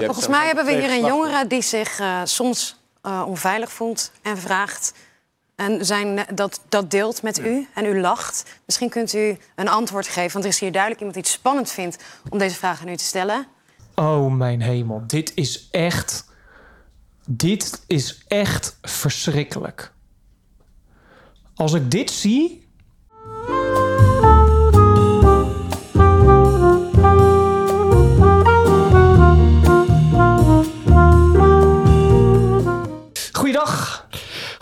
hebt Volgens mij hebben we hier een jongere die zich eh, soms eh, onveilig voelt en vraagt. En zijn, dat, dat deelt met u en u lacht. Misschien kunt u een antwoord geven, want er is hier duidelijk iemand die het spannend vindt om deze vraag aan u te stellen. Oh mijn hemel, dit is echt. Dit is echt verschrikkelijk. Als ik dit zie.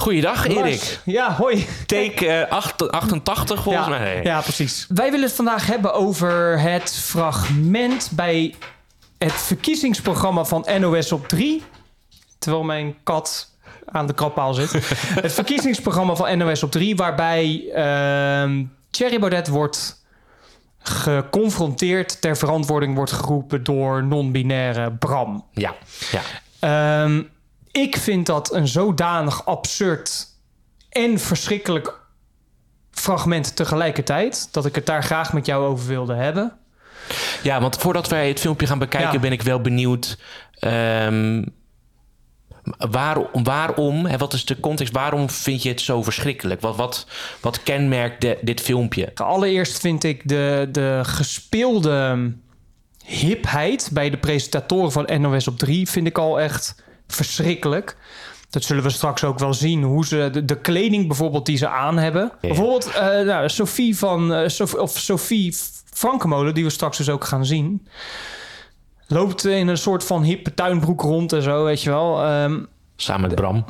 Goeiedag, Erik. Ja, hoi. Take eh, acht- 88 volgens ja, mij. Ja, precies. Wij willen het vandaag hebben over het fragment bij het verkiezingsprogramma van NOS op 3. Terwijl mijn kat aan de krappaal zit. het verkiezingsprogramma van NOS op 3, waarbij ehm Thierry Baudet wordt geconfronteerd, ter verantwoording wordt geroepen door non-binaire Bram. Ja, ja. Ehm, ik vind dat een zodanig absurd en verschrikkelijk fragment tegelijkertijd... dat ik het daar graag met jou over wilde hebben. Ja, want voordat wij het filmpje gaan bekijken, Ja. ben ik wel benieuwd. ehm, waarom, waarom hè, wat is de context? Waarom vind je het zo verschrikkelijk? Wat, wat, wat kenmerkt de- dit filmpje? Allereerst vind ik de, de gespeelde hipheid bij de presentatoren van NOS op 3... vind ik al echt verschrikkelijk. Dat zullen we straks ook wel zien. Hoe ze de, de kleding bijvoorbeeld die ze aan hebben. Bijvoorbeeld eh, nou, Sophie van Sof- of Sophie Frankemolen, die we straks dus ook gaan zien. Loopt in een soort van hippe tuinbroek rond en zo, weet je wel. Ehm, Samen met Bram.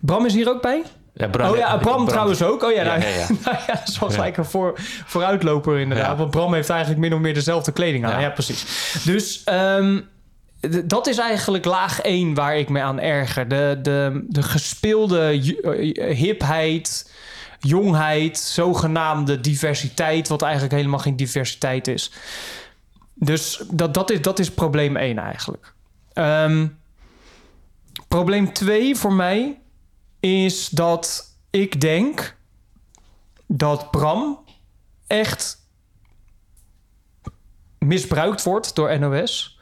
Bram is hier ook bij? Ja, Bram, oh ja, Bram, trouwens ook. Oh ja, Ja, nou, ja, ja. nou ja, dat is wel gelijk een voor, vooruitloper inderdaad. Want Bram heeft eigenlijk min of meer dezelfde kleding aan. Ja, precies. Dus ehm, d- dat is eigenlijk laag 1 waar ik me aan erger. De, de, de gespeelde eh, hipheid, jongheid, zogenaamde diversiteit... wat eigenlijk helemaal geen diversiteit is. Dus dat, dat, is, dat is probleem 1 eigenlijk. Ehm, probleem 2 voor mij is dat ik denk dat Bram echt misbruikt wordt door NOS.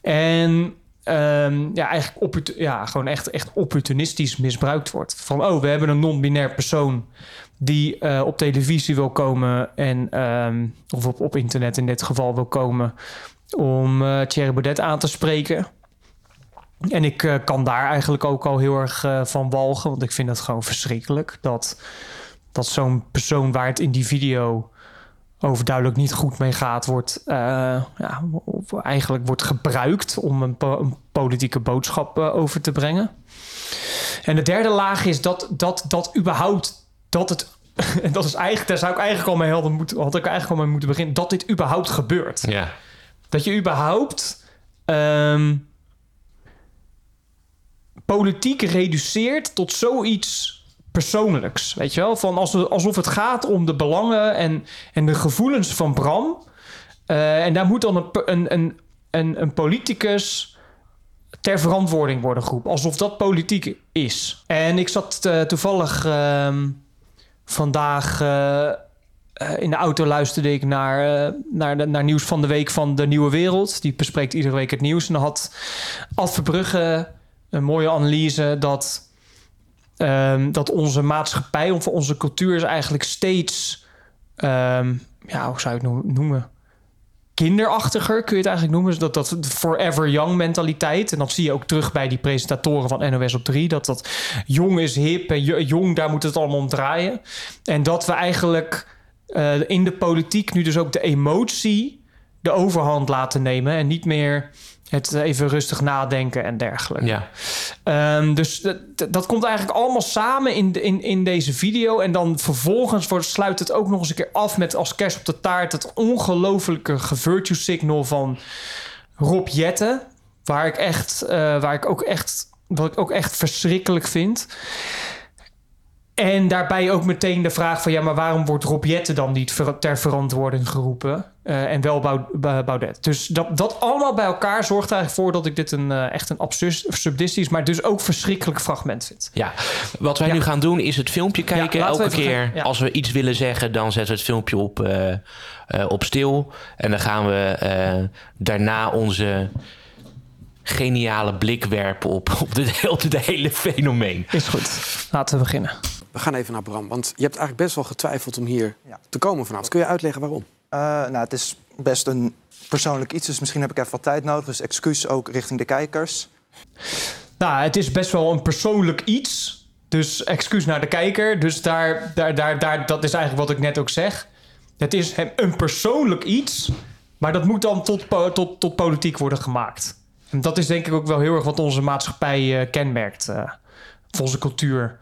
En ehm, ja, eigenlijk ja, gewoon echt, echt opportunistisch misbruikt wordt. Van, oh, we hebben een non-binair persoon die eh, op televisie wil komen... en ehm, of op, op internet in dit geval wil komen... om eh Thierry Baudet aan te spreken... En ik eh, kan daar eigenlijk ook al heel erg van walgen. Want ik vind het gewoon verschrikkelijk. Dat, dat zo'n persoon waar het in die video overduidelijk niet goed mee gaat... wordt, eh, ja, eigenlijk wordt gebruikt om een, po- een politieke boodschap eh, over te brengen. En de derde laag is dat, dat, dat überhaupt... Dat het, en dat is eigenlijk, daar zou ik eigenlijk al mee helder moeten, had ik eigenlijk al mee moeten beginnen... dat dit überhaupt gebeurt. Ja. Dat je überhaupt ehm, politiek reduceert tot zoiets persoonlijks. Weet je wel? Van als, alsof het gaat om de belangen en, en de gevoelens van Bram. Eh, en daar moet dan een, een, een, een, een politicus ter verantwoording worden geroepen. Alsof dat politiek is. En ik zat eh, toevallig ehm, vandaag... eh, in de auto luisterde ik naar, naar, naar nieuws van de week van De Nieuwe Wereld. Die bespreekt iedere week het nieuws. En dan had Ad Verbrugge een mooie analyse dat, ehm, dat onze maatschappij of onze cultuur is eigenlijk steeds, ehm, ja, hoe zou je het no- noemen? Kinderachtiger kun je het eigenlijk noemen. Dus dat, dat forever young mentaliteit. En dat zie je ook terug bij die presentatoren van NOS op 3. Dat dat jong is hip en jo- jong, daar moet het allemaal om draaien. En dat we eigenlijk eh, in de politiek nu dus ook de emotie de overhand laten nemen. En niet meer het even rustig nadenken en dergelijke. Ja. Ehm, dus dat, dat komt eigenlijk allemaal samen in, in, in deze video. En dan vervolgens wordt, sluit het ook nog eens een keer af met als kerst op de taart het ongelofelijke virtue signal van Rob Jetten. Waar ik echt, eh, waar ik ook echt, wat ik ook echt verschrikkelijk vind. En daarbij ook meteen de vraag van... ja, maar waarom wordt Rob Jetten dan niet ver- ter verantwoording geroepen? Eh, en wel Bau- Ba- Baudet. Dus dat, dat allemaal bij elkaar zorgt eigenlijk voor... dat ik dit een, eh, echt een absurd, absurdistisch... maar dus ook verschrikkelijk fragment vind. Ja, wat wij Ja. nu gaan doen is het filmpje kijken. Elke keer ja. als we iets willen zeggen, dan zetten we het filmpje op, eh, op stil. En dan gaan we daarna onze geniale blik werpen op, op de, hele, de hele fenomeen. Is goed. Laten we beginnen. We gaan even naar Bram, want je hebt eigenlijk best wel getwijfeld om hier Ja. te komen vanavond. Kun je uitleggen waarom? Eh, nou, het is best een persoonlijk iets, dus misschien heb ik even wat tijd nodig. Dus excuus ook richting de kijkers. Nou, het is best wel een persoonlijk iets. Dus excuus naar de kijker. Dus daar, daar, daar, daar, dat is eigenlijk wat ik net ook zeg. Het is een persoonlijk iets. Maar dat moet dan tot, po- tot, tot politiek worden gemaakt. En dat is denk ik ook wel heel erg wat onze maatschappij eh, kenmerkt. eh, of onze cultuur.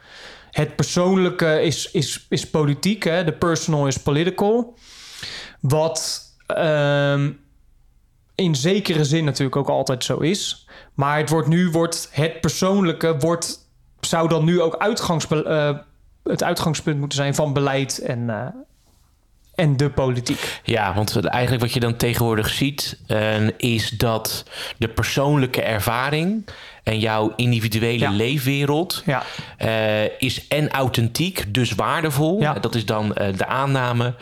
Het persoonlijke is, is, is politiek. Hè? De personal is political. Wat ehm, in zekere zin natuurlijk ook altijd zo is. Maar het wordt nu wordt het persoonlijke wordt, zou dan nu ook uitgangsbe- eh, het uitgangspunt moeten zijn van beleid en, eh, en de politiek. Ja, want eigenlijk wat je dan tegenwoordig ziet, eh, is dat de persoonlijke ervaring en jouw individuele Ja. leefwereld Ja, eh, is en authentiek, dus waardevol. Ja. Dat is dan eh, de aanname.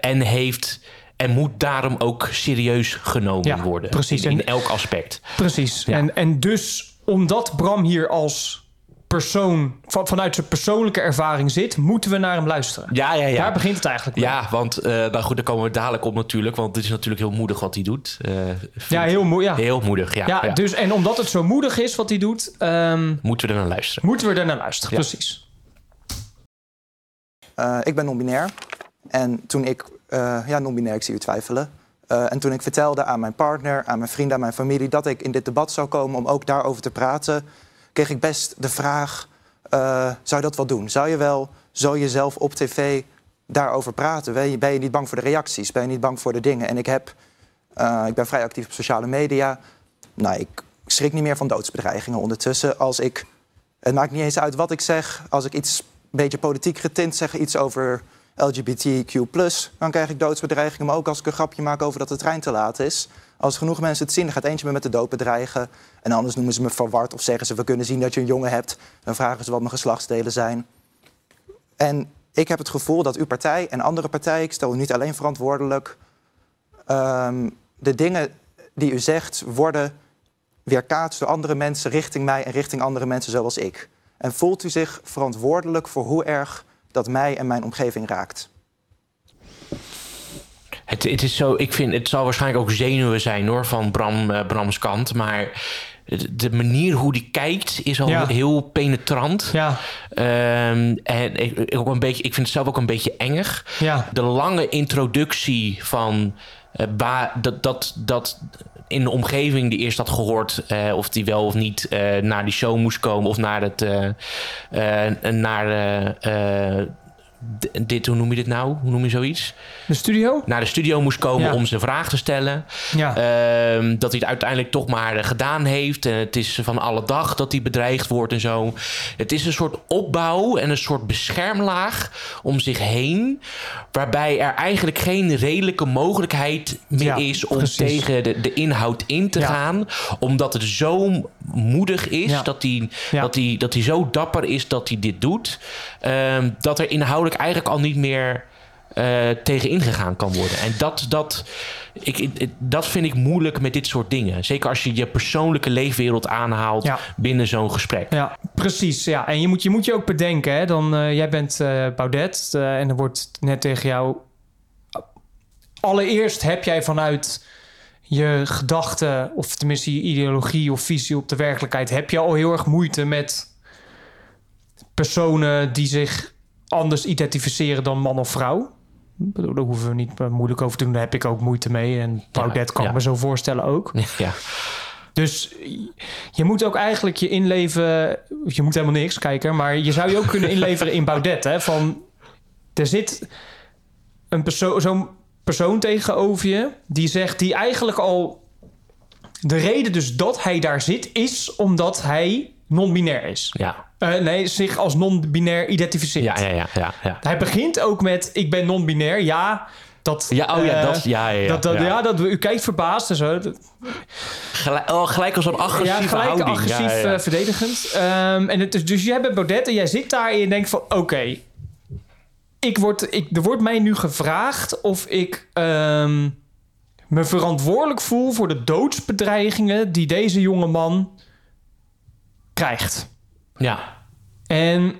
en heeft en moet daarom ook serieus genomen worden. precies. In, in elk aspect. precies. En, en dus omdat Bram hier als persoon van, vanuit zijn persoonlijke ervaring zit, moeten we naar hem luisteren. Ja, ja, ja. Daar begint het eigenlijk mee. Ja, want eh nou goed, daar komen we dadelijk op natuurlijk. Want het is natuurlijk heel moedig wat hij doet. Eh, Ja, heel mooi. Ja. heel moedig. Ja, Ja, ja. Dus, en omdat het zo moedig is wat hij doet, ehm, Moeten we er naar luisteren. moeten we er naar luisteren. Ja. Precies. Eh, ik ben non-binair. En toen ik, eh, ja, non-binair, ik zie u twijfelen. Eh, en toen ik vertelde aan mijn partner, aan mijn vrienden, aan mijn familie dat ik in dit debat zou komen om ook daarover te praten, kreeg ik best de vraag: eh, zou je dat wel doen? Zou je wel zo jezelf op tv daarover praten? Ben je, ben je niet bang voor de reacties? Ben je niet bang voor de dingen? En ik heb, eh, ik ben vrij actief op sociale media. Nou, ik schrik niet meer van doodsbedreigingen ondertussen. Als ik, het maakt niet eens uit wat ik zeg. Als ik iets een beetje politiek getint zeg, iets over LGBTQ+, dan krijg ik doodsbedreigingen. Maar ook als ik een grapje maak over dat de trein te laat is. Als genoeg mensen het zien, dan gaat eentje me met de dood bedreigen. En anders noemen ze me verward of zeggen ze... we kunnen zien dat je een jongen hebt. Dan vragen ze wat mijn geslachtsdelen zijn. En ik heb het gevoel dat uw partij en andere partijen... ik stel u niet alleen verantwoordelijk... ehm, de dingen die u zegt worden weerkaatst door andere mensen... richting mij en richting andere mensen zoals ik. En voelt u zich verantwoordelijk voor hoe erg dat mij en mijn omgeving raakt? Het, het is zo, ik vind, het zal waarschijnlijk ook zenuwen zijn hoor, van Bram, eh, Brams kant. Maar de, manier hoe die kijkt is al Ja. heel penetrant. Ja, Ehm, en ik, ik ook een beetje, ik vind het zelf ook een beetje engig. ja. De lange introductie van eh, ba- dat, dat, dat in de omgeving die eerst had gehoord eh, of die wel of niet eh, naar die show moest komen of naar het eh, naar dit, hoe noem je dit nou? Hoe noem je zoiets? De studio? Naar de studio moest komen Ja. om zijn vraag te stellen. Ja. Ehm, dat hij het uiteindelijk toch maar eh, gedaan heeft. En het is van alle dag dat hij bedreigd wordt en zo. Het is een soort opbouw en een soort beschermlaag om zich heen. Waarbij er eigenlijk geen redelijke mogelijkheid meer Ja, is om precies. tegen de, de inhoud in te gaan. Omdat het zo moedig is. Ja. Dat, hij, Ja. dat, hij, dat hij zo dapper is dat hij dit doet. Ehm, dat er inhoudelijk eigenlijk al niet meer eh, tegen ingegaan kan worden. En dat, dat, ik, ik- dat vind ik moeilijk met dit soort dingen. Zeker als je je persoonlijke leefwereld aanhaalt Ja. binnen zo'n gesprek. Ja, precies. Ja. En je moet je, moet je ook bedenken, hè, dan, eh, jij bent eh, Baudet en er wordt net tegen jou... Allereerst heb jij vanuit je gedachten, of tenminste je ideologie of visie op de werkelijkheid... heb je al heel erg moeite met personen die zich anders identificeren dan man of vrouw. Daar hoeven we niet eh, moeilijk over te doen. Daar heb ik ook moeite mee. En Baudet kan ja. me zo voorstellen ook. Ja. Dus je moet ook eigenlijk je inleven. Je moet helemaal niks kijken, maar je zou je ook kunnen inleveren in Baudet. Hè? Van er zit een persoon, zo'n persoon tegenover je die zegt, die eigenlijk al. De reden dus dat hij daar zit, is omdat hij non-binair is. Ja. Eh, nee, zich als non-binair identificeert. Ja, ja, ja, ja, ja. Hij begint ook met: Ik ben non-binair. Ja, dat. Ja, oh ja, eh, dat, ja, ja, ja, dat, dat, ja. ja. dat u kijkt verbaasd en zo. Gelijk, oh, gelijk als een agressieve ja, gelijk houding. agressief eh, verdedigend. Ehm, en het is, dus jij bent Baudet en jij zit daar en je denkt van... Oké, ik word, ik, er wordt mij nu gevraagd of ik... ehm, me verantwoordelijk voel voor de doodsbedreigingen die deze jonge man krijgt. Ja. En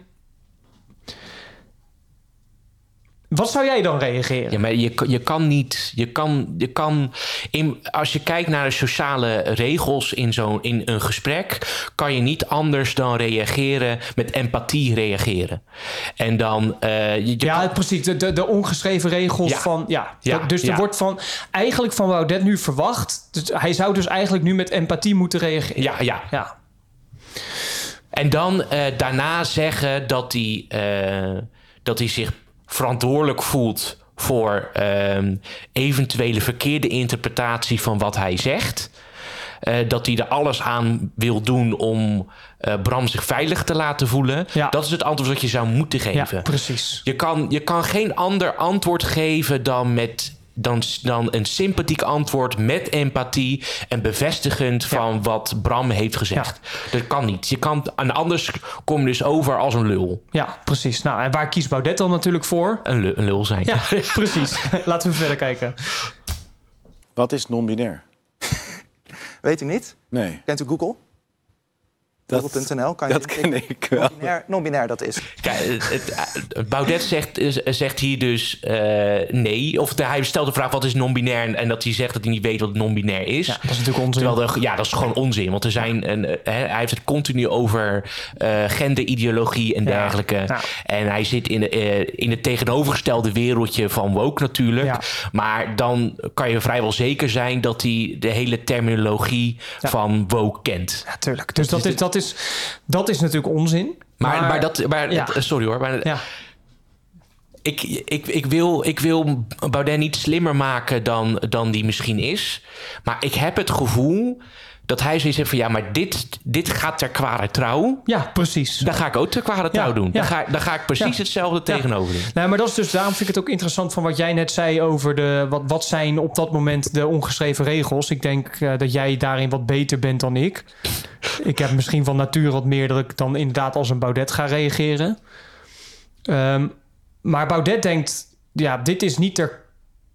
wat zou jij dan reageren? Ja, maar je, je kan niet. Je kan, je kan in, als je kijkt naar de sociale regels in, zo'n in een gesprek, kan je niet anders dan reageren met empathie reageren. En dan. eh, je, je ja, kan- precies. De, de, de ongeschreven regels Ja. van. Ja, Ja, dat- dus er wordt van. Eigenlijk van Baudet nu verwacht. Dus hij zou dus eigenlijk nu met empathie moeten reageren. ja, ja. Ja. En dan eh, daarna zeggen dat hij, eh, dat hij zich verantwoordelijk voelt voor ehm, eventuele verkeerde interpretatie van wat hij zegt. Eh, dat hij er alles aan wil doen om eh, Bram zich veilig te laten voelen. Ja. Dat is het antwoord dat je zou moeten ja, geven. precies. Je kan, je kan geen ander antwoord geven dan, met, dan, dan een sympathiek antwoord met empathie en bevestigend van wat Bram heeft gezegd. Dat kan niet. Je kan, en anders kom je dus over als een lul. Ja, precies. Nou, en waar kiest Baudet dan natuurlijk voor? Een lul, een lul zijn. Ja, precies. Laten we verder kijken. Wat is non-binair? Weet u niet? Nee. Kent u Google? Dat, Google.nl kan je dat ken ik wel. Non-binair, non-binair dat is. Kijk, het, het- Baudet zegt, zegt hier dus eh, nee. Of de- hij stelt de vraag wat is non-binair... en dat hij zegt dat hij niet weet wat non-binair is. Ja, dat is natuurlijk onzin. Terwijl de, ja, dat is gewoon onzin. Want er zijn een, eh, hè, hij heeft het continu over eh, genderideologie en dergelijke. ja. En hij zit in, de, eh, in het tegenovergestelde wereldje van woke natuurlijk. Ja. Maar dan kan je vrijwel zeker zijn dat hij de hele terminologie van woke kent. Ja, tuurlijk. Dus dat is, dat, is, dat is natuurlijk onzin. Maar, maar, dat, maar Ja. sorry hoor, maar Ja, ik, ik, ik, wil, ik wil Baudet niet slimmer maken dan, dan die misschien is. Maar ik heb het gevoel dat hij zoiets heeft van... ja, maar dit, dit gaat ter kwade trouw. ja, precies. Dan ga ik ook ter kwade trouw Ja, doen. ja. Dan, ga, dan ga ik precies Ja. hetzelfde tegenover doen. Nee, maar dat is dus, daarom vind ik het ook interessant van wat jij net zei over de, wat, wat zijn op dat moment de ongeschreven regels. Ik denk eh, dat jij daarin wat beter bent dan ik. Ik heb misschien van nature wat meer dat ik dan inderdaad als een Baudet ga reageren. Ehm, maar Baudet denkt, ja, dit is niet ter,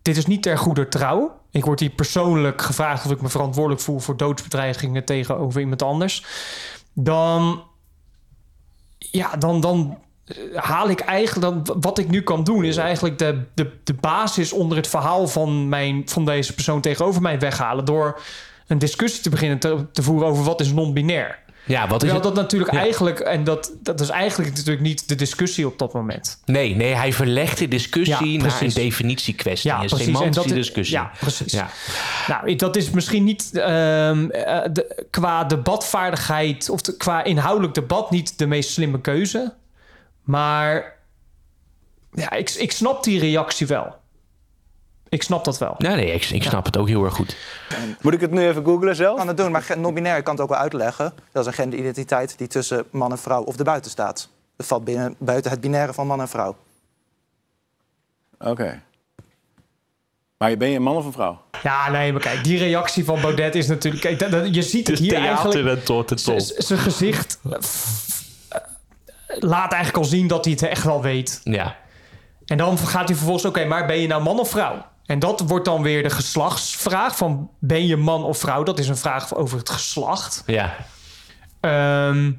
dit is niet ter goede trouw. Ik word hier persoonlijk gevraagd of ik me verantwoordelijk voel voor doodsbedreigingen tegenover iemand anders. Dan, ja, dan, dan eh, haal ik eigenlijk dan wat ik nu kan doen is eigenlijk de, de, de basis onder het verhaal van, mijn, van deze persoon tegenover mij weghalen door een discussie te beginnen te, te voeren over wat is non-binair. Ja, wat is Terwijl dat natuurlijk Ja. eigenlijk en dat dat is eigenlijk natuurlijk niet de discussie op dat moment. Nee, nee, hij verlegt de discussie Ja, naar een definitiekwestie. Ja, een semantische discussie. ja, precies. Ja. Nou, dat is misschien niet ehm, eh, de, qua debatvaardigheid of de- qua inhoudelijk debat niet de meest slimme keuze. Maar ja, ik, ik snap die reactie wel. Ik snap dat wel. Ja, nee, ik, ik snap het ook heel erg goed. Moet ik het nu even googlen zelf? kan het doen, maar non-binair kan het ook wel uitleggen. Dat is een genderidentiteit die tussen man en vrouw of erbuiten staat. Dat valt binnen, buiten het binaire van man en vrouw. Oké. Maar ben je een man of een vrouw? Ja, nee, maar kijk, die reactie van Baudet is natuurlijk... Kijk, dat- dat- je ziet het hier eigenlijk... en tot het Zijn gezicht eh, laat eigenlijk al zien dat hij het echt wel weet. Ja. En dan gaat hij vervolgens, oké, maar ben je nou man of vrouw? En dat wordt dan weer de geslachtsvraag van ben je man of vrouw? Dat is een vraag over het geslacht. Ja. Ehm,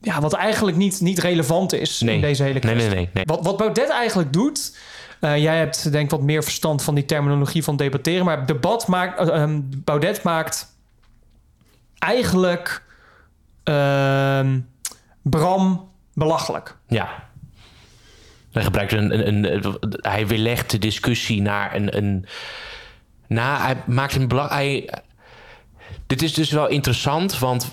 ja, wat eigenlijk niet, niet relevant is Nee. in deze hele kwestie. nee, nee, nee. Wat, wat Baudet eigenlijk doet... eh, jij hebt denk ik wat meer verstand van die terminologie van debatteren... maar debat maakt, eh, ehm, Baudet maakt eigenlijk ehm, Bram belachelijk. Ja. Hij gebruikt een, een, hij weerlegt de discussie naar een, een na, hij maakt een belang. Hij, dit is dus wel interessant, want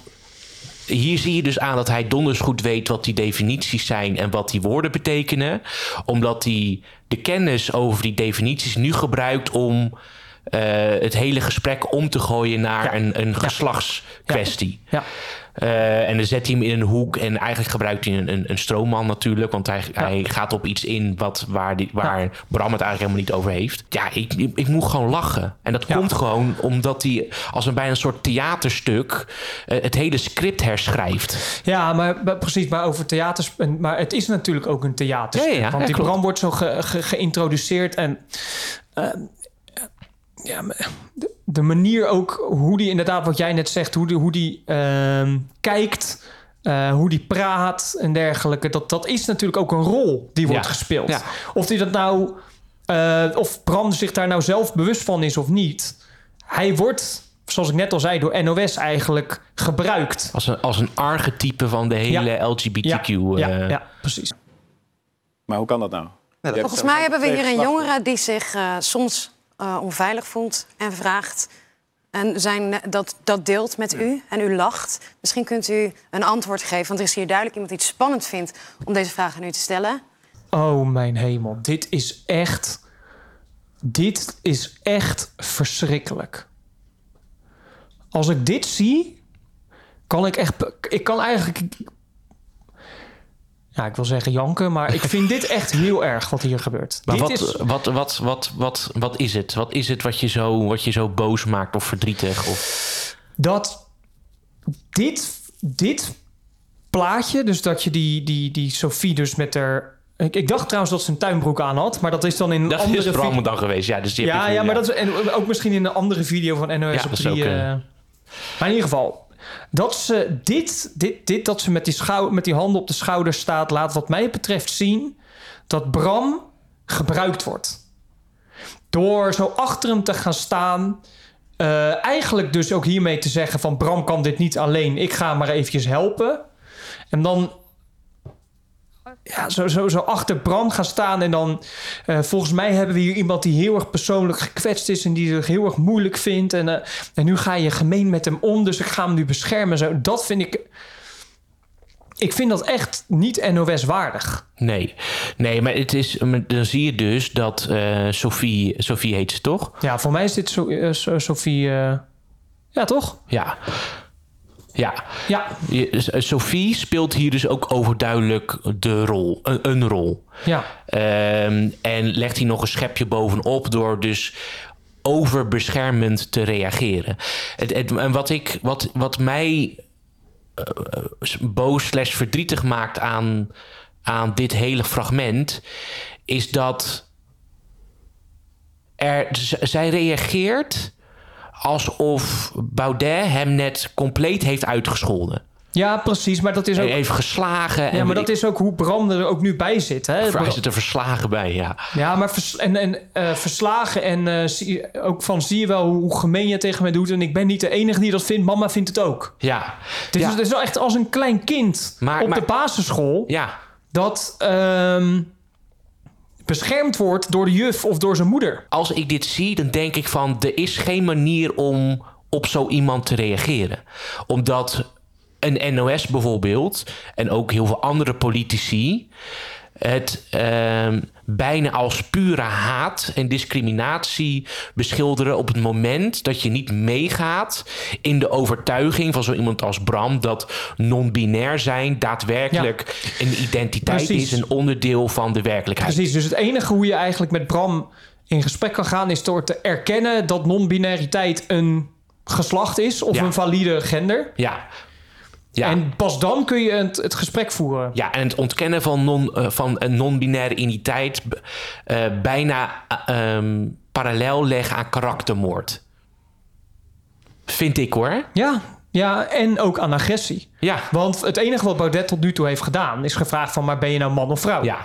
hier zie je dus aan dat hij donders goed weet wat die definities zijn en wat die woorden betekenen, omdat hij de kennis over die definities nu gebruikt om eh, het hele gesprek om te gooien naar Ja. een, een geslachtskwestie. Ja. Eh, en dan zet hij hem in een hoek. En eigenlijk gebruikt hij een, een, een stroomman natuurlijk. Want hij, hij gaat op iets in wat, waar, die, waar Bram het eigenlijk helemaal niet over heeft. Ja, ik, ik, ik moet gewoon lachen. En dat Ja. komt gewoon omdat hij als een bijna een soort theaterstuk... eh, het hele script herschrijft. Ja, maar, maar precies, maar over theaters. Maar het is natuurlijk ook een theater. Ja, ja, ja, want die. Bram wordt zo ge- ge- geïntroduceerd en. Ja, de, de manier ook hoe die inderdaad, wat jij net zegt, hoe die, hoe die ehm, kijkt, eh, hoe die praat en dergelijke. Dat, dat is natuurlijk ook een rol die wordt Ja. gespeeld. Ja. Of die dat nou, eh, of Bram zich daar nou zelf bewust van is of niet. Hij wordt, zoals ik net al zei, door NOS eigenlijk gebruikt. Als een, als een archetype van de hele Ja. LGBTQ. ja, eh, ja, precies. Maar hoe kan dat nou? Volgens mij hebben we hier een jongere die zich eh, soms eh, onveilig voelt en vraagt. En zijn, dat, dat deelt met u en u lacht. Misschien kunt u een antwoord geven, want er is hier duidelijk iemand die het spannend vindt om deze vraag aan u te stellen. Oh mijn hemel, dit is echt. Dit is echt verschrikkelijk. Als ik dit zie, kan ik echt. Ik kan eigenlijk. Ja, ik wil zeggen janken, maar ik vind dit echt heel erg wat hier gebeurt. Maar dit wat, is, wat, wat, wat, wat, wat is het? Wat is het wat je, zo, wat je zo boos maakt of verdrietig? Of... dat dit, dit plaatje, dus dat je die, die, die Sophie dus met haar. Ik, ik dacht trouwens dat ze een tuinbroek aan had, maar dat is dan in een Dat andere is vi- Bram dan geweest. Ja, dus die Ja, ja, maar dat is en ook misschien in een andere video van NOS Ja, op dat is 3. ook, eh, eh. Maar in ieder geval, dat ze dit, dit, dit dat ze met die, schou met die handen op de schouder staat, laat wat mij betreft zien dat Bram gebruikt wordt. Door zo achter hem te gaan staan. eh, eigenlijk dus ook hiermee te zeggen van Bram kan dit niet alleen. Ik ga maar eventjes helpen. En dan ja, zo, zo, zo achter Bram gaan staan. En dan, eh, volgens mij hebben we hier iemand die heel erg persoonlijk gekwetst is. En die zich heel erg moeilijk vindt. En, eh, en nu ga je gemeen met hem om. Dus ik ga hem nu beschermen. Zo, dat vind ik. Ik vind dat echt niet NOS-waardig. Nee, nee, maar het is, dan zie je dus dat eh, Sophie, Sophie heet ze toch? Ja, voor mij is dit zo- Sophie. ja, toch? Ja. Ja, Ja, Je- Sophie speelt hier dus ook overduidelijk de rol, een, een rol. ja. Ehm, en legt hier nog een schepje bovenop door dus overbeschermend te reageren. Het, het- en wat, ik, wat, wat mij eh, boos slash verdrietig maakt aan, aan dit hele fragment... is dat er, zij reageert alsof Baudet hem net compleet heeft uitgescholden. ja, precies. Maar dat is Hij ook. heeft geslagen. Ja, en maar dat is ook hoe Bram er ook nu bij zit. Hè? Hij zit er verslagen bij, ja. Ja, maar vers- en, en, eh, verslagen en zie, ook van zie je wel hoe gemeen je het tegen mij doet. En ik ben niet de enige die dat vindt. Mama vindt het ook. Ja, Dit, ja. is, wel echt als een klein kind Maar- op maar- de basisschool. ja. Dat ehm, beschermd wordt door de juf of door zijn moeder. Als ik dit zie, dan denk ik van... er is geen manier om op zo iemand te reageren. Omdat een NOS bijvoorbeeld... en ook heel veel andere politici... het ehm, bijna als pure haat en discriminatie beschilderen... op het moment dat je niet meegaat in de overtuiging van zo iemand als Bram... dat non-binair zijn daadwerkelijk een identiteit Precies. is... een onderdeel van de werkelijkheid. Precies, dus het enige hoe je eigenlijk met Bram in gesprek kan gaan... is door te erkennen dat non-binariteit een geslacht is... of Ja. een valide gender. Ja. Ja. En pas dan kun je het, het gesprek voeren. Ja, en het ontkennen van, non, eh, van een non-binaire identiteit eh, bijna eh, ehm, parallel leggen aan karaktermoord. Vind ik hoor. Ja, ja, en ook aan agressie. Ja. Want het enige wat Baudet tot nu toe heeft gedaan... is gevraagd van, maar ben je nou man of vrouw? Ja.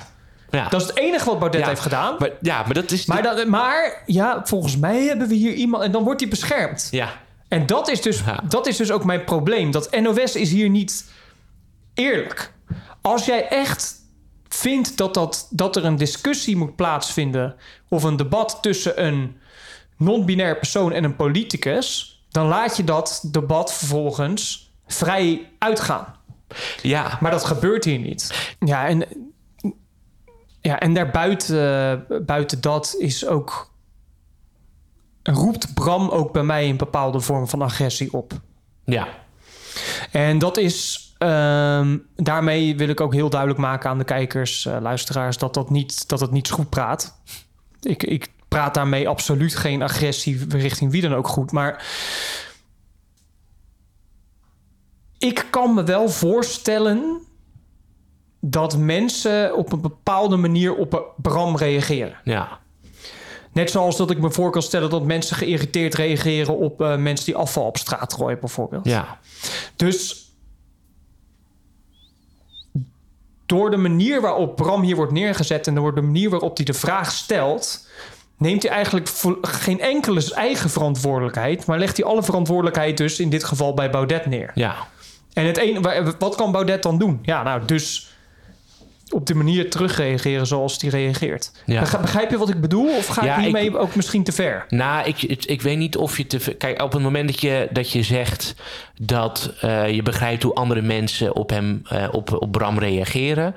ja. Dat is het enige wat Baudet Ja. heeft gedaan. Maar, ja, maar dat is... Maar, dat, maar ja, volgens mij hebben we hier iemand... en dan wordt hij beschermd. ja. En dat is, dus, Ja. dat is dus ook mijn probleem. Dat NOS is hier niet eerlijk. Als jij echt vindt dat, dat, dat er een discussie moet plaatsvinden... of een debat tussen een non-binair persoon en een politicus... dan laat je dat debat vervolgens vrij uitgaan. ja. Maar dat gebeurt hier niet. Ja, en, ja, en daarbuiten buiten dat is ook... roept Bram ook bij mij een bepaalde vorm van agressie op. ja. En dat is... ehm, daarmee wil ik ook heel duidelijk maken aan de kijkers, eh, luisteraars... dat, dat, niet, dat het niet goed praat. Ik, ik praat daarmee absoluut geen agressie richting wie dan ook goed. Maar ik kan me wel voorstellen dat mensen op een bepaalde manier op Bram reageren. ja. Net zoals dat ik me voor kan stellen dat mensen geïrriteerd reageren op eh, mensen die afval op straat gooien, bijvoorbeeld. Ja. Dus door de manier waarop Bram hier wordt neergezet en door de manier waarop hij de vraag stelt, neemt hij eigenlijk geen enkele eigen verantwoordelijkheid, maar legt hij alle verantwoordelijkheid dus in dit geval bij Baudet neer. Ja. En het ene, wa- wat kan Baudet dan doen? Ja, nou, dus op de manier terugreageren zoals hij reageert. Ja. Begrijp- je wat ik bedoel? Of ga Ja, ik hiermee ook misschien te ver? Nou, ik, ik, ik weet niet of je te. ver- Kijk, op het moment dat je, dat je zegt dat eh, je begrijpt hoe andere mensen op hem, eh, op, op Bram reageren,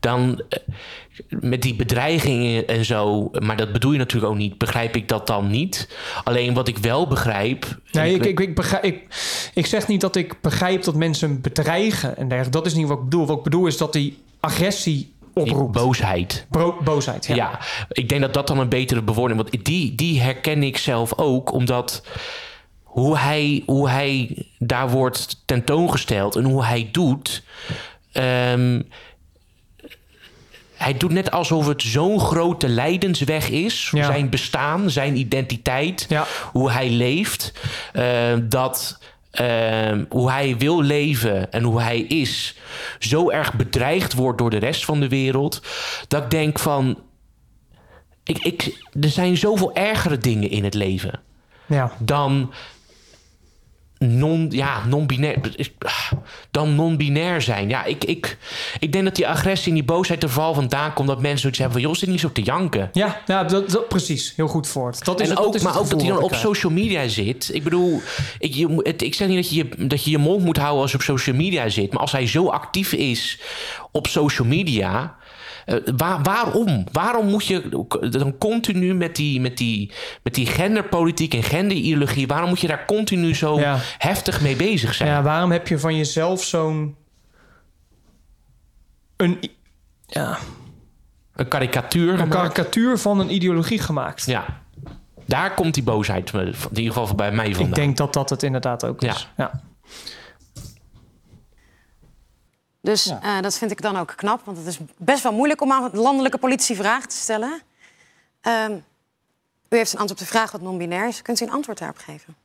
dan eh, met die bedreigingen en zo, maar dat bedoel je natuurlijk ook niet, begrijp ik dat dan niet. Alleen wat ik wel begrijp. Nee, ik, ik, ik, begrijp, ik, ik zeg niet dat ik begrijp dat mensen bedreigen en dergelijke. Dat is niet wat ik bedoel. Wat ik bedoel is dat hij agressie oproept. boosheid. Bro- boosheid, ja. Ja. ik denk dat dat dan een betere bewoording Want die, die herken ik zelf ook, omdat hoe hij, hoe hij daar wordt tentoongesteld en hoe hij doet. ehm, hij doet net alsof het zo'n grote lijdensweg is. Ja. Zijn bestaan, zijn identiteit, Ja. hoe hij leeft. eh, dat ehm, hoe hij wil leven en hoe hij is zo erg bedreigd wordt door de rest van de wereld. Dat ik denk van. Ik, ik, er zijn zoveel ergere dingen in het leven Ja. dan non, ja, non-binair. Dan non-binair zijn. Ja, ik, ik, ik denk dat die agressie en die boosheid er vooral vandaan komt dat mensen zoiets hebben van, joh, zit niet zo te janken. Ja, ja dat, dat, precies. Heel goed voor het. Dat is En het, dat ook, is maar ook dat hij dan op krijg. social media zit. Ik bedoel, ik, je, moet- het, ik zeg niet dat je, je- dat je je mond moet houden als je op social media zit. Maar als hij zo actief is op social media. Eh, waar, waarom? Waarom moet je dan continu met die, met, die, met die genderpolitiek en genderideologie... waarom moet je daar continu zo Ja. heftig mee bezig zijn? Ja, waarom heb je van jezelf zo'n... Een, ja, Een karikatuur. een gemaakt. karikatuur van een ideologie gemaakt. Ja. Daar komt die boosheid eh, in ieder geval bij mij vandaan. Ik denk dat dat het inderdaad ook is. Ja. Dus eh, dat vind ik dan ook knap, want het is best wel moeilijk om aan landelijke politie vragen te stellen. Ehm, u heeft een antwoord op de vraag wat non-binair is. Kunt u een antwoord daarop geven?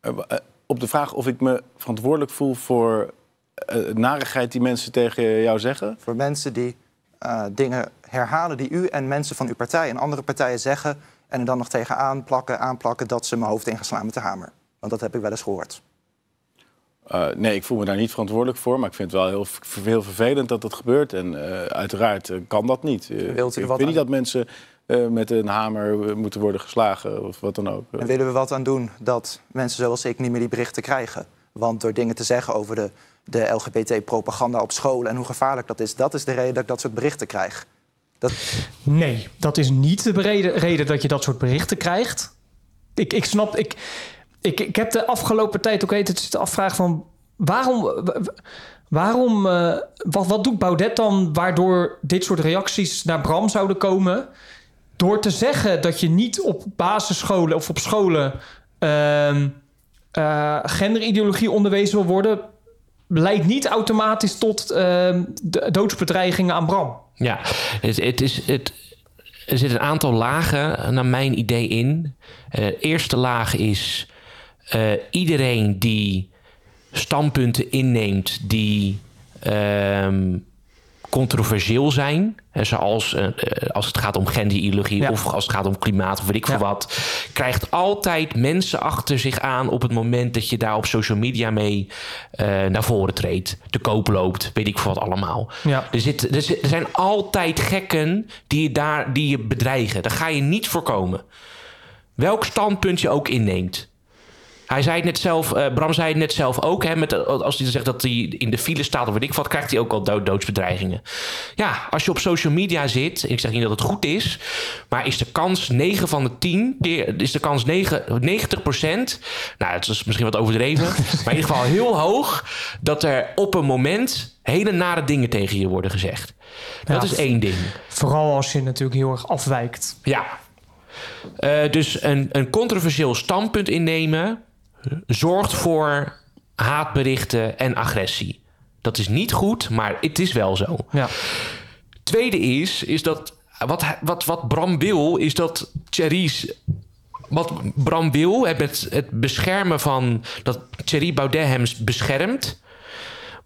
Eh, eh, Op de vraag of ik me verantwoordelijk voel voor eh, narigheid die mensen tegen jou zeggen. Voor mensen die eh, dingen herhalen die u en mensen van uw partij en andere partijen zeggen... en er dan nog tegen aanplakken, aanplakken dat ze mijn hoofd ingeslaan met de hamer. Want dat heb ik wel eens gehoord. Eh, nee, ik voel me daar niet verantwoordelijk voor. Maar ik vind het wel heel, heel vervelend dat dat gebeurt. En eh, uiteraard eh, kan dat niet. Wilt u ik wat vind niet dat mensen eh, met een hamer moeten worden geslagen of wat dan ook. En willen we wat aan doen dat mensen zoals ik niet meer die berichten krijgen? Want door dingen te zeggen over de, de LGBT-propaganda op school en hoe gevaarlijk dat is... dat is de reden dat ik dat soort berichten krijg. Dat, Nee, dat is niet de reden, reden dat je dat soort berichten krijgt. Ik, ik snap, ik, ik, ik heb de afgelopen tijd ook het zitten afvragen van waarom, wa- wa- waarom, eh, wat, wat doet Baudet dan waardoor dit soort reacties naar Bram zouden komen? Door te zeggen dat je niet op basisscholen of op scholen ehm, eh, genderideologie onderwezen wil worden, leidt niet automatisch tot ehm, de- doodsbedreigingen aan Bram. Ja, het, het is, het, er zit een aantal lagen naar mijn idee in. Eh, eerste laag is eh, iedereen die standpunten inneemt die ehm, controversieel zijn. Hè, zoals eh, eh, als het gaat om genderideologie Ja. of als het gaat om klimaat of weet ik veel Ja. wat. Krijgt altijd mensen achter zich aan op het moment dat je daar op social media mee naar voren treedt. Te koop loopt, weet ik veel wat allemaal. Ja. Er, zit, er, zit- er zijn altijd gekken die je, daar, die je bedreigen. Daar ga je niet voorkomen. Welk standpunt je ook inneemt. Hij zei het net zelf, eh, Bram zei het net zelf ook. Hè, met, als hij zegt dat hij in de file staat of weet ik wat, krijgt hij ook al dood, doodsbedreigingen. Ja, als je op social media zit, ik zeg niet dat het goed is, maar is de kans 9 van de 10 keer, is de kans 9, 90 procent, nou, het is misschien wat overdreven, maar in ieder geval heel hoog, dat er op een moment hele nare dingen tegen je worden gezegd. Dat is één ding. Vooral als je natuurlijk heel erg afwijkt. Ja. Eh, dus een, een controversieel standpunt innemen zorgt voor haatberichten en agressie. Dat is niet goed, maar het is wel zo. Ja. Tweede is, is dat wat, wat, wat Bram wil, is dat Thierry's... Wat Bram wil, het, het- het beschermen van... Dat Thierry Baudet hem beschermt.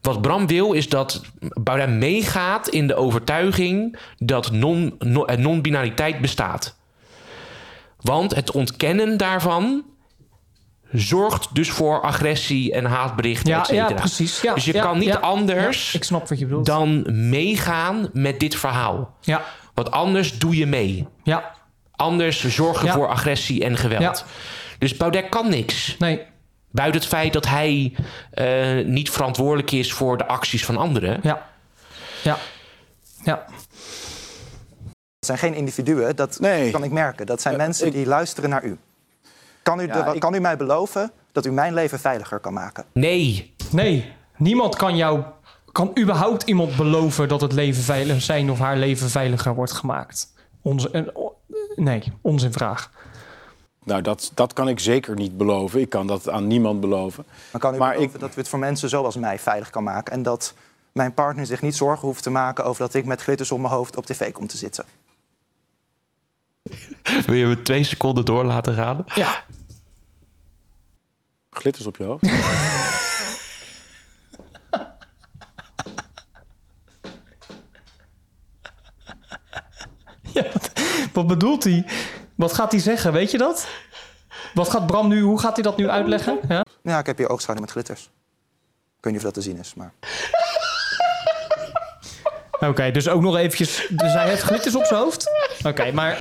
Wat Bram wil, is dat Baudet meegaat in de overtuiging... dat non, non- eh, non-binariteit bestaat. Want het ontkennen daarvan zorgt dus voor agressie en haatberichten, Ja, et cetera. ja, precies. Ja, dus je ja, kan niet ja, anders ja, ik snap wat je bedoelt. dan meegaan met dit verhaal. Ja, Want anders doe je mee. ja, Anders zorgen Ja. voor agressie en geweld. Ja. Dus Baudet kan niks. nee. Buiten het feit dat hij eh, niet verantwoordelijk is voor de acties van anderen. Ja. Ja. Ja. Het zijn geen individuen, dat Nee. kan ik merken. Dat zijn mensen ik- die luisteren naar u. Kan u, de- Ja, ik- kan u mij beloven dat u mijn leven veiliger kan maken? Nee. Nee, niemand kan jou... Kan überhaupt iemand beloven dat het leven veilig zijn of haar leven veiliger wordt gemaakt? Onze, nee, onzinvraag. Nou, dat, dat kan ik zeker niet beloven. Ik kan dat aan niemand beloven. Maar kan u Maar beloven ik- dat u het voor mensen zoals mij veilig kan maken... en dat mijn partner zich niet zorgen hoeft te maken... over dat ik met glitters op mijn hoofd op tv kom te zitten? Wil je me twee seconden door laten gaan? Ja. Glitters op je hoofd. ja wat, wat bedoelt hij? Wat gaat hij zeggen? Weet je dat? Wat gaat Bram nu... Hoe gaat hij dat nu uitleggen? Ja? Ja, ik heb hier oogschouder met glitters. Ik weet niet of dat te zien is, maar... Oké, dus ook nog eventjes... Dus hij heeft glitters op zijn hoofd? Oké, maar...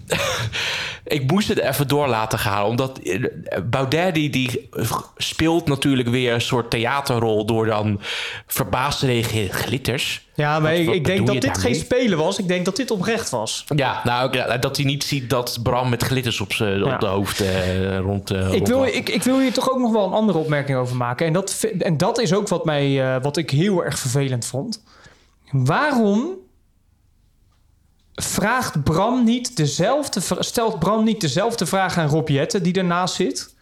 Ik moest het even door laten gaan. Omdat eh, Baudet die, die speelt natuurlijk weer een soort theaterrol... door dan verbaasd te reageren. Glitters? Ja, maar Wat- ik, wat ik denk dat dit daarmee? geen spelen was. Ik denk dat dit oprecht was. Ja, nou, dat hij niet ziet dat Bram met glitters op, z'n Ja. op de hoofd eh, rond... eh, Ik wil, ik, ik wil hier toch ook nog wel een andere opmerking over maken. En dat, en dat is ook wat, mij, eh, wat ik heel erg vervelend vond. Waarom vraagt Bram niet dezelfde, stelt Bram niet dezelfde vraag aan Rob Jetten, die ernaast zit?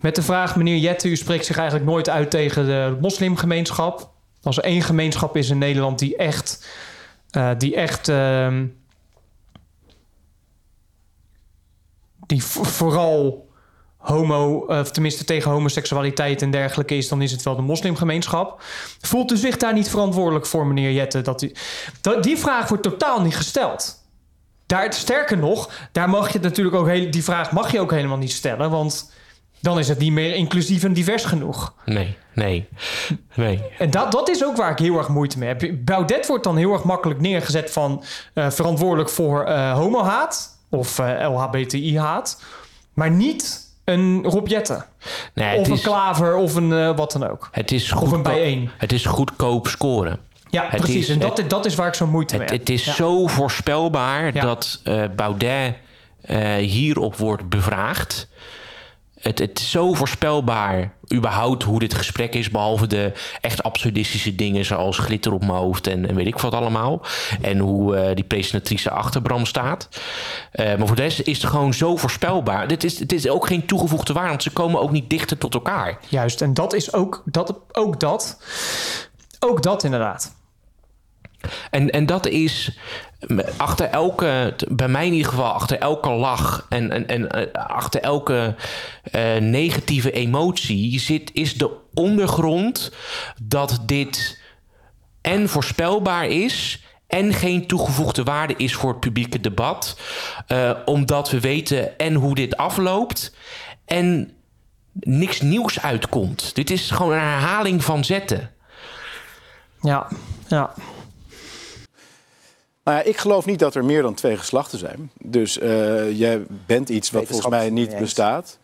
Met de vraag, meneer Jetten, u spreekt zich eigenlijk nooit uit tegen de moslimgemeenschap. Als er één gemeenschap is in Nederland die echt, eh, die echt ehm, die vo- vooral homo, of tenminste tegen homoseksualiteit en dergelijke is, dan is het wel de moslimgemeenschap. Voelt u zich daar niet verantwoordelijk voor, meneer Jette? Dat die vraag wordt totaal niet gesteld. Daar, sterker nog, daar mag je natuurlijk ook heel, die vraag mag je ook helemaal niet stellen, want dan is het niet meer inclusief en divers genoeg. Nee, nee, nee. En dat, dat is ook waar ik heel erg moeite mee heb. Baudet wordt dan heel erg makkelijk neergezet van eh, verantwoordelijk voor eh homohaat of eh, LHBTI-haat, maar niet een Rob Jetten. nee Of een klaver of een eh, wat dan ook. het is Of een goedkoop, bijeen. het is goedkoop scoren. Ja, Het precies. is- en dat, dat is waar ik zo moeite mee Het, heb. het is Ja. zo voorspelbaar Ja. dat eh, Baudet eh, hierop wordt bevraagd. Het, het is zo voorspelbaar, überhaupt, hoe dit gesprek is. Behalve de echt absurdistische dingen zoals glitter op mijn hoofd en, en weet ik wat allemaal. En hoe eh, die presentatrice achter Bram staat. Eh, maar voor de rest is het gewoon zo voorspelbaar. Dit is, het is ook geen toegevoegde waarde, want ze komen ook niet dichter tot elkaar. Juist, en dat is ook dat. Ook dat, ook dat inderdaad. En, en dat is achter elke, bij mij in ieder geval, achter elke lach en, en, en eh, achter elke eh, negatieve emotie zit, is de ondergrond dat dit en voorspelbaar is en geen toegevoegde waarde is voor het publieke debat. eh, omdat we weten en hoe dit afloopt en niks nieuws uitkomt. Dit is gewoon een herhaling van zetten. Ja, ja. Nou ja, ik geloof niet dat er meer dan twee geslachten zijn. Dus eh, jij bent iets wat volgens mij niet bestaat.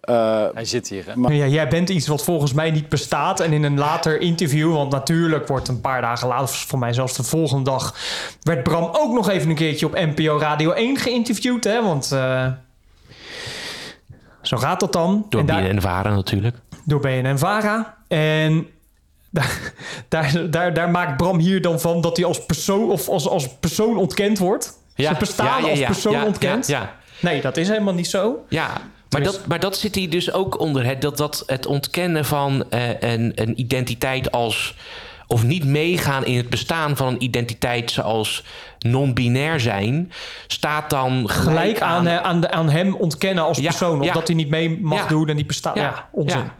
Eh, Hij zit hier, hè? Maar- Ja, jij bent iets wat volgens mij niet bestaat. En in een later interview, want natuurlijk wordt een paar dagen later, voor mij zelfs de volgende dag, werd Bram ook nog even een keertje op NPO Radio 1 geïnterviewd. Hè? Want eh, zo gaat dat dan. Door En daar- BNN Vara natuurlijk. door BNN Vara. En daar, daar, daar, daar maakt Bram hier dan van dat hij als persoon, of als, als persoon ontkend wordt. Zijn bestaan als persoon ja. Ja, ja. Nee, dat is helemaal niet zo. Ja, maar dat, maar dat zit hier dus ook onder. Het, dat, dat het ontkennen van eh, een, een identiteit als of niet meegaan in het bestaan van een identiteit zoals non-binair zijn, staat dan Gelijk aan, eh, aan, aan hem ontkennen als Ja, persoon. Of ja. dat hij niet mee mag Ja. doen en die bestaat. Ja, Ja, onzin.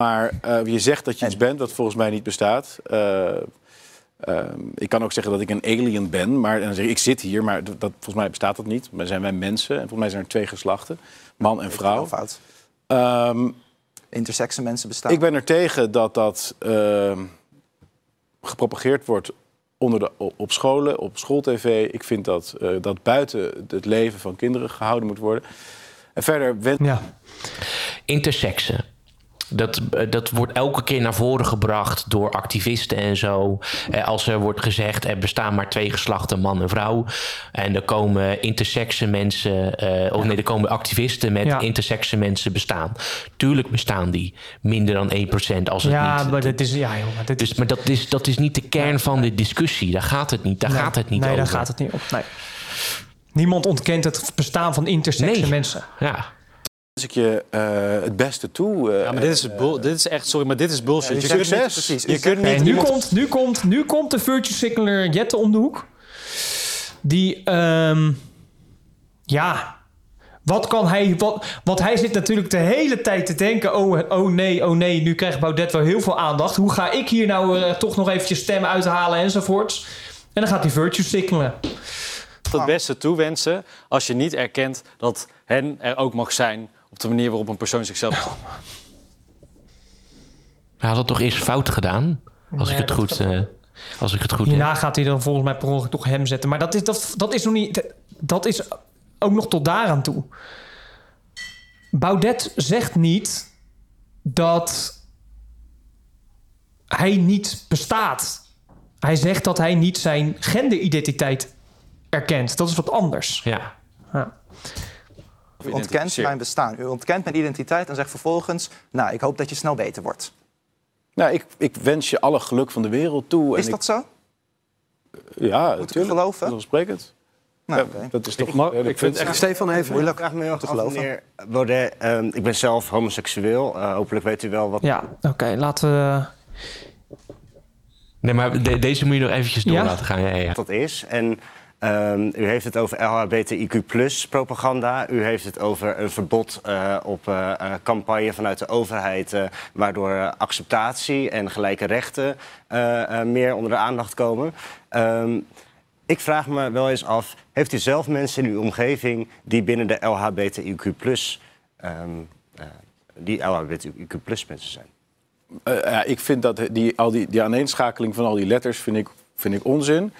Maar eh, je zegt dat je iets bent wat volgens mij niet bestaat. Eh, ehm, ik kan ook zeggen dat ik een alien ben, maar dan zeg ik, ik zit hier, maar dat, dat- volgens mij bestaat dat niet. Maar zijn wij mensen en volgens mij zijn er twee geslachten, man en vrouw. Fout. Ehm, Intersexe mensen bestaan. ik ben er tegen dat dat ehm, gepropageerd wordt onder de, op scholen, op schooltv. Ik vind dat eh, dat buiten het leven van kinderen gehouden moet worden. En verder Ja. Interseksen. Dat, eh, dat wordt elke keer naar voren gebracht door activisten en zo. Eh, Als er wordt gezegd, er bestaan maar twee geslachten, man en vrouw. En er komen intersexe mensen, eh, of nee, er komen activisten met Ja. intersexe mensen bestaan. Tuurlijk bestaan die minder dan 1% als het Ja, niet... maar dit is, ja, joh, maar dit Dus, maar dat is, dat is niet de kern van de discussie. Daar gaat het niet, daar nee, gaat het niet nee, over. daar gaat het niet op. Nee. Niemand ontkent het bestaan van intersexe Nee. mensen. Ja. Ik je eh, het beste toe. eh, Ja, maar dit is, bull- dit is echt, sorry, maar dit is bullshit. je succes. kunt niet, Precies. je kunt niet Nee, nu, komt, nu, komt, nu komt de virtue signaler Jette om de hoek. Die, ehm, ja, wat kan hij... Wat, want hij zit natuurlijk de hele tijd te denken... Oh, oh nee, oh nee, nu krijgt Baudet wel heel veel aandacht. Hoe ga ik hier nou eh, toch nog eventjes stemmen uithalen enzovoorts? En dan gaat hij virtue signalen. het beste toewensen als je niet erkent dat hen er ook mag zijn op de manier waarop een persoon zichzelf... Hij had het toch eerst fout gedaan? Als ik het goed... eh, als ik het goed Hierna gaat hij dan volgens mij per ongeluk toch hem zetten. Maar dat is, dat, dat is nog niet... Dat is ook nog tot daaraan toe. Baudet zegt niet dat hij niet bestaat. Hij zegt dat hij niet zijn genderidentiteit erkent. Dat is wat anders. Ja. U ontkent mijn bestaan. U ontkent mijn identiteit en zegt vervolgens... nou, ik hoop dat je snel beter wordt. Nou, ik, ik wens je alle geluk van de wereld toe. Is en dat zo? ik, ja, Moet ik geloven? Vanzelfsprekend. Nou, oké. dat is toch Ik, hele ik vind echt... Stefan even. Moeilijk. Ik vraag me heel te geloven. meneer Baudet. ehm, ik ben zelf homoseksueel. Eh, hopelijk weet u wel wat... Ja, oké. laten we... Nee, maar de- deze moet je nog eventjes door Ja? laten gaan. Ja, ja. dat is. En ehm, u heeft het over LHBTIQ propaganda. U heeft het over een verbod eh, op eh, campagne vanuit de overheid... waardoor acceptatie en gelijke rechten meer onder de aandacht komen. Ehm, ik vraag me wel eens af, heeft u zelf mensen in uw omgeving... die binnen de LHBTIQ ehm, eh, die LHBTIQ mensen zijn? Ja, ik vind dat die, al die, die aaneenschakeling van al die letters vind ik, vind ik onzin.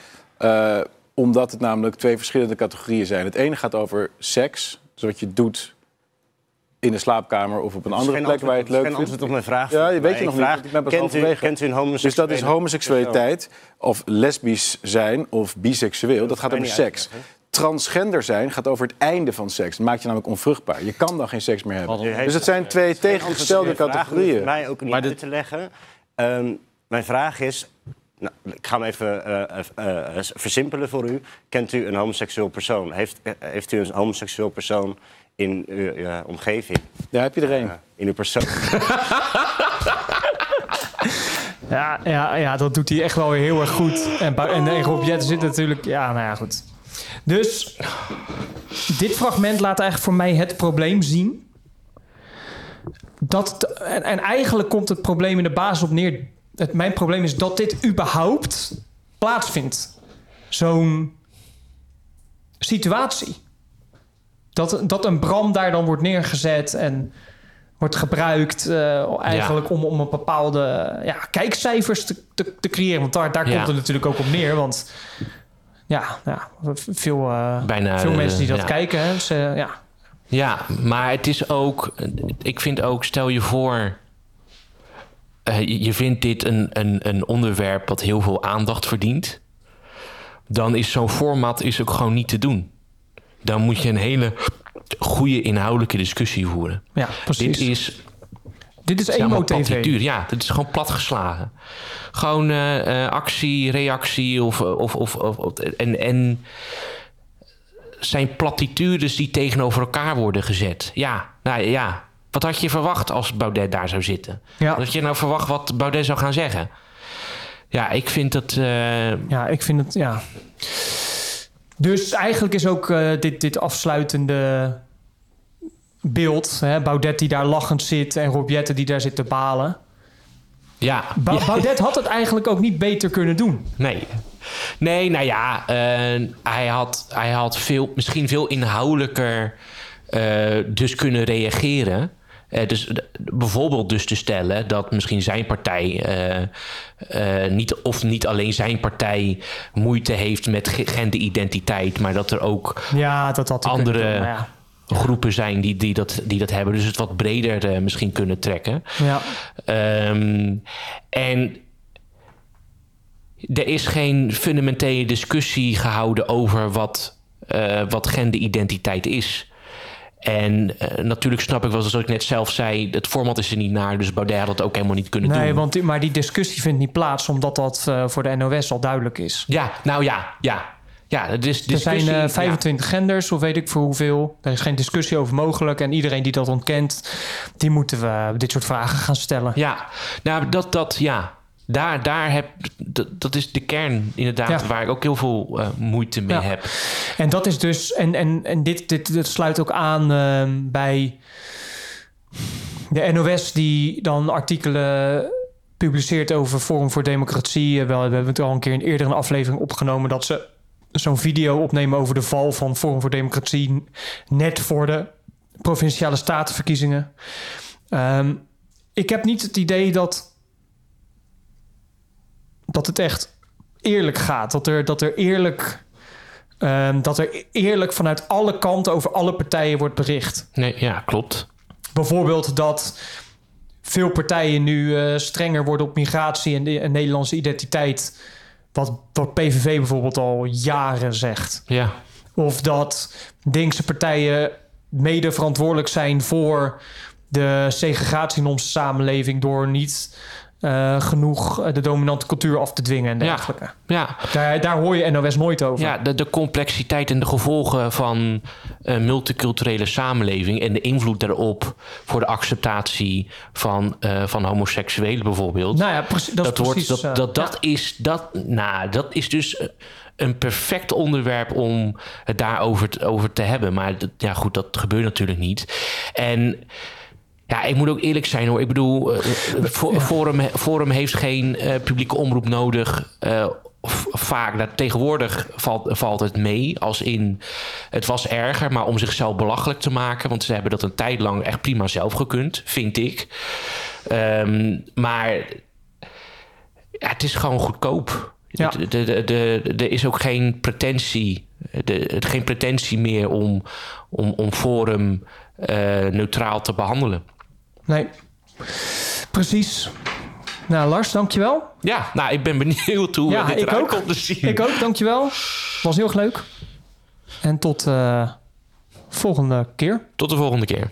Omdat het namelijk twee verschillende categorieën zijn. Het ene gaat over seks, dus wat je doet in de slaapkamer of op een andere plek waar je het leuk geen vindt. antwoord op mijn vraag. Ja, je weet je nog niet, vraag, want ik ben pas kent, u, kent u een Dus homoseksuele dat is homoseksualiteit of lesbisch zijn of biseksueel. Dat gaat mij over niet seks. Transgender zijn gaat over het einde van seks. Dat maakt je namelijk onvruchtbaar. Je kan dan geen seks meer hebben. Dus het zijn twee tegengestelde categorieën. Mij ook niet Maar uit dit- te leggen. Ehm, mijn vraag is... Nou, ik ga hem even eh, eh, eh, versimpelen voor u. Kent u een homoseksueel persoon? Heeft, heeft u een homoseksueel persoon in uw omgeving? Daar heb je er een. In uw persoon? Ja, ja, ja, dat doet hij echt wel weer heel erg goed. En, en, en Rob Jetten zit natuurlijk... Ja, nou ja, goed. Dus dit fragment laat eigenlijk voor mij het probleem zien. Dat, en, en eigenlijk komt het probleem in de basis op neer... Het, mijn probleem is dat dit überhaupt plaatsvindt. Zo'n situatie. Dat, dat een Bram daar dan wordt neergezet en wordt gebruikt eh, eigenlijk om, om een bepaalde ja, kijkcijfers te, te, te creëren. Want daar, daar Ja. komt het natuurlijk ook op neer. Want ja, ja veel, eh, Bijna, veel mensen die dat kijken. Hè, dus, eh, ja. Ja, maar het is ook. Ik vind ook, stel je voor. Eh, je- je vindt dit een, een, een onderwerp dat heel veel aandacht verdient. Dan is zo'n format is ook gewoon niet te doen. Dan moet je een hele goede inhoudelijke discussie voeren. ja, precies. Dit is Dit is emo-tv. Ja, het is gewoon platgeslagen. Gewoon eh, eh, actie, reactie of... of, of, of, of- en, en zijn platitudes die tegenover elkaar worden gezet. Ja, nou ja. Wat had je verwacht als Baudet daar zou zitten? Ja. Wat had je nou verwacht wat Baudet zou gaan zeggen? Ja, ik vind dat... eh, Ja, ik vind het, ja. Dus eigenlijk is ook eh, dit, dit afsluitende beeld... Hè, Baudet die daar lachend zit en Rob Jetten die daar zit te balen. ja, Ba- ja. Baudet had het eigenlijk ook niet beter kunnen doen. Nee. Nee, nou ja, eh, hij had, hij had veel, misschien veel inhoudelijker dus kunnen reageren. Eh, dus bijvoorbeeld dus te stellen dat misschien zijn partij eh, eh, niet of niet alleen zijn partij moeite heeft met ge- genderidentiteit, maar dat er ook Ja, dat andere doen, ja. groepen zijn die, die, dat, die dat hebben. Dus het wat breder misschien kunnen trekken. Ja. Ehm, en er is geen fundamentele discussie gehouden over wat, wat genderidentiteit is. En eh, natuurlijk snap ik wel, zoals ik net zelf zei, het format is er niet naar. Dus Baudet had dat ook helemaal niet kunnen Nee, doen. want, die- maar die discussie vindt niet plaats... omdat dat eh, voor de NOS al duidelijk is. Ja, nou ja, ja. Ja, Er zijn discussie- eh, ja. 25 genders, of weet ik voor hoeveel. Er is geen discussie over mogelijk. En iedereen die dat ontkent, die moeten we dit soort vragen gaan stellen. Ja, nou, dat, dat, ja. Daar, daar heb, dat, is de kern inderdaad Ja. waar ik ook heel veel eh, moeite mee Ja. heb. En dat is dus, en, en, en dit, dit, dit sluit ook aan ehm, bij de NOS, die dan artikelen publiceert over Forum voor Democratie. Eh, Wel, we hebben het al een keer in eerder een aflevering opgenomen dat ze zo'n video opnemen over de val van Forum voor Democratie net voor de provinciale statenverkiezingen. Ehm, ik heb niet het idee dat dat het echt eerlijk gaat. Dat er, dat er eerlijk Ehm, dat er eerlijk vanuit alle kanten over alle partijen wordt bericht. Nee, ja, klopt. Bijvoorbeeld dat veel partijen nu eh, strenger worden op migratie en, de, en Nederlandse identiteit. Wat, wat PVV bijvoorbeeld al jaren zegt. Ja, Of dat linkse partijen mede verantwoordelijk zijn voor de segregatie in onze samenleving door niet eh, genoeg eh, de dominante cultuur af te dwingen en Ja. dergelijke. ja. Daar, daar hoor je NOS nooit over. Ja, de, de complexiteit en de gevolgen van een multiculturele samenleving en de invloed daarop voor de acceptatie van, eh, van homoseksuelen bijvoorbeeld. Nou ja, precies, dat, dat, is wordt, dat, eh, dat, dat, ja. is, dat, nou, dat is dus eh, een perfect onderwerp om het daarover te, over te hebben. Maar ja, goed, dat gebeurt natuurlijk niet. En ja, ik moet ook eerlijk zijn hoor. Ik bedoel, eh, Fo- Forum, Forum heeft geen eh, publieke omroep nodig. eh, vaak, nou, tegenwoordig valt, valt het mee. Als in, het was erger, maar om zichzelf belachelijk te maken. Want ze hebben dat een tijd lang echt prima zelf gekund, vind ik. Ehm, maar ja, het is gewoon goedkoop. Ja. De- de- de- de- Er is ook geen pretentie, de, het- geen pretentie meer om, om, om Forum eh, neutraal te behandelen. Nee, precies. Nou, Lars, dankjewel. Ja, nou, ik ben benieuwd hoe Ja, dit ik eruit ook. komt te zien. Ik ook, dankjewel. Was heel erg leuk. En tot eh volgende keer. Tot de volgende keer.